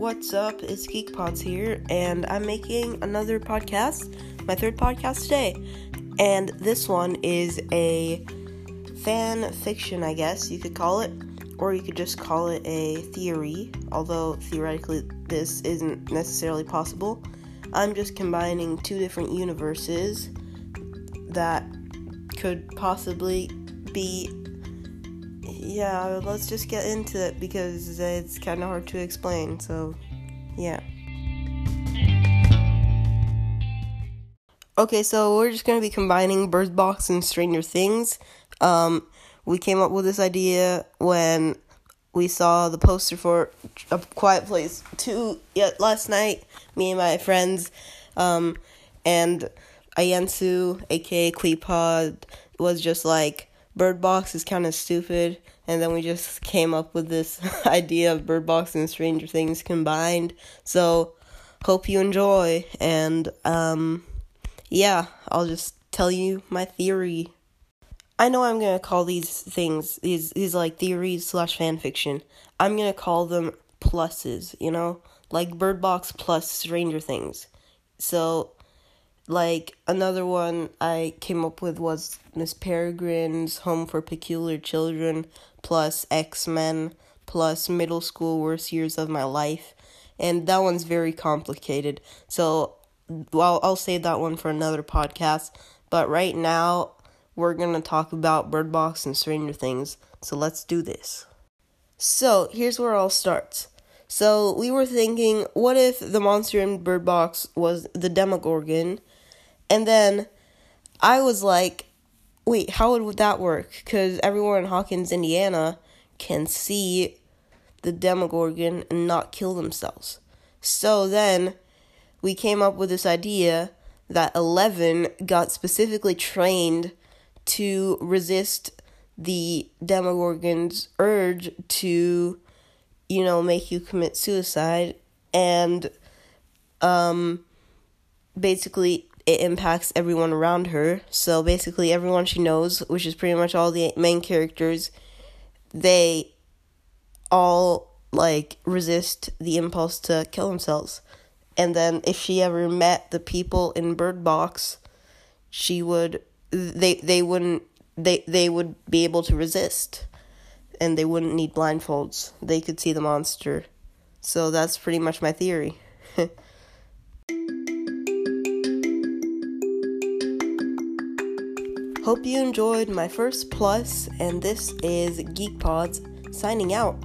What's up? It's Geek Pods here, and I'm making another podcast, my third podcast today. And this one is a fan fiction, I guess you could call it, or you could just call it a theory, although theoretically this isn't necessarily possible. I'm just combining two different universes that could possibly be yeah, let's just get into it because it's kind of hard to explain. So, yeah. Okay, so we're just gonna be combining Bird Box and Stranger Things. Um, we came up with this idea when we saw the poster for A Quiet Place 2 yet last night, me and my friends, um, and Ayensu, aka Queepod, was just like, Bird Box is kind of stupid, and then we just came up with this idea of Bird Box and Stranger Things combined. So, hope you enjoy, and um, yeah, I'll just tell you my theory. I know I'm gonna call these things these these like theories slash fan fiction. I'm gonna call them pluses, you know, like Bird Box plus Stranger Things. So like another one I came up with was Miss Peregrine's Home for Peculiar Children plus X Men plus Middle School Worst Years of My Life. And that one's very complicated. So well, I'll save that one for another podcast. But right now, we're going to talk about Bird Box and Stranger Things. So let's do this. So here's where it all starts. So we were thinking, what if the monster in Bird Box was the Demogorgon? And then I was like, wait, how would that work? Because everyone in Hawkins, Indiana can see the Demogorgon and not kill themselves. So then we came up with this idea that Eleven got specifically trained to resist the Demogorgon's urge to, you know, make you commit suicide. And um, basically, it impacts everyone around her. So basically, everyone she knows, which is pretty much all the main characters, they all like resist the impulse to kill themselves. And then if she ever met the people in Bird Box, she would they they wouldn't they they would be able to resist and they wouldn't need blindfolds. They could see the monster. So that's pretty much my theory. Hope you enjoyed my first plus, and this is Geek Pods signing out.